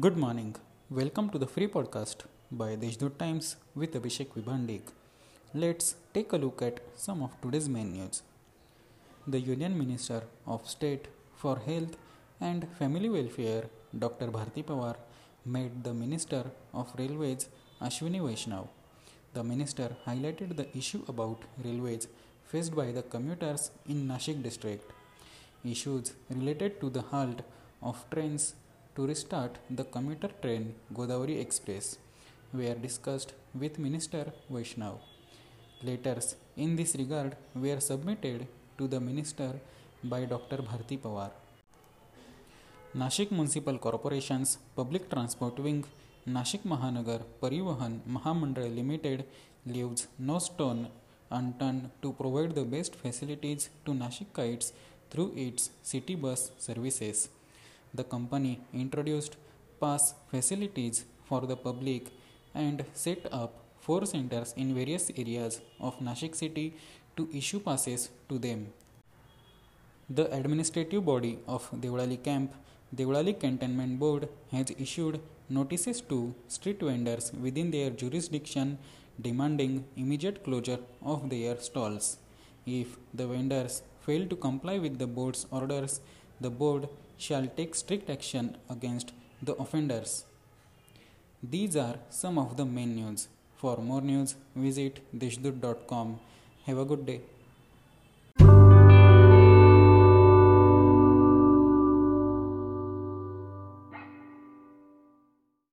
Good morning. Welcome to the free podcast by Deshdoot Times with Abhishek Vibhandik. Let's take a look at some of today's main news. The Union Minister of State for Health and Family Welfare, Dr. Bharti Pawar, met the Minister of Railways, Ashwini Vaishnav. The minister highlighted the issue about railways faced by the commuters in Nashik district. Issues related to the halt of trains to restart the commuter train Godavari Express were discussed with Minister Vaishnav. Letters in this regard were submitted to the minister by Dr. Bharti Pawar. Nashik Municipal Corporation's Public Transport Wing, Nashik Mahanagar Parivahan Mahamandal Limited leaves no stone unturned to provide the best facilities to Nashikites through its city bus services. The company introduced pass facilities for the public and set up four centers in various areas of Nashik city to issue passes to them. The administrative body of Deolali Camp, Deolali Cantonment Board, has issued notices to street vendors within their jurisdiction demanding immediate closure of their stalls. If the vendors fail to comply with the board's orders, the board shall take strict action against the offenders. These are some of the main news. For more news, visit deshdoot.com. Have a good day.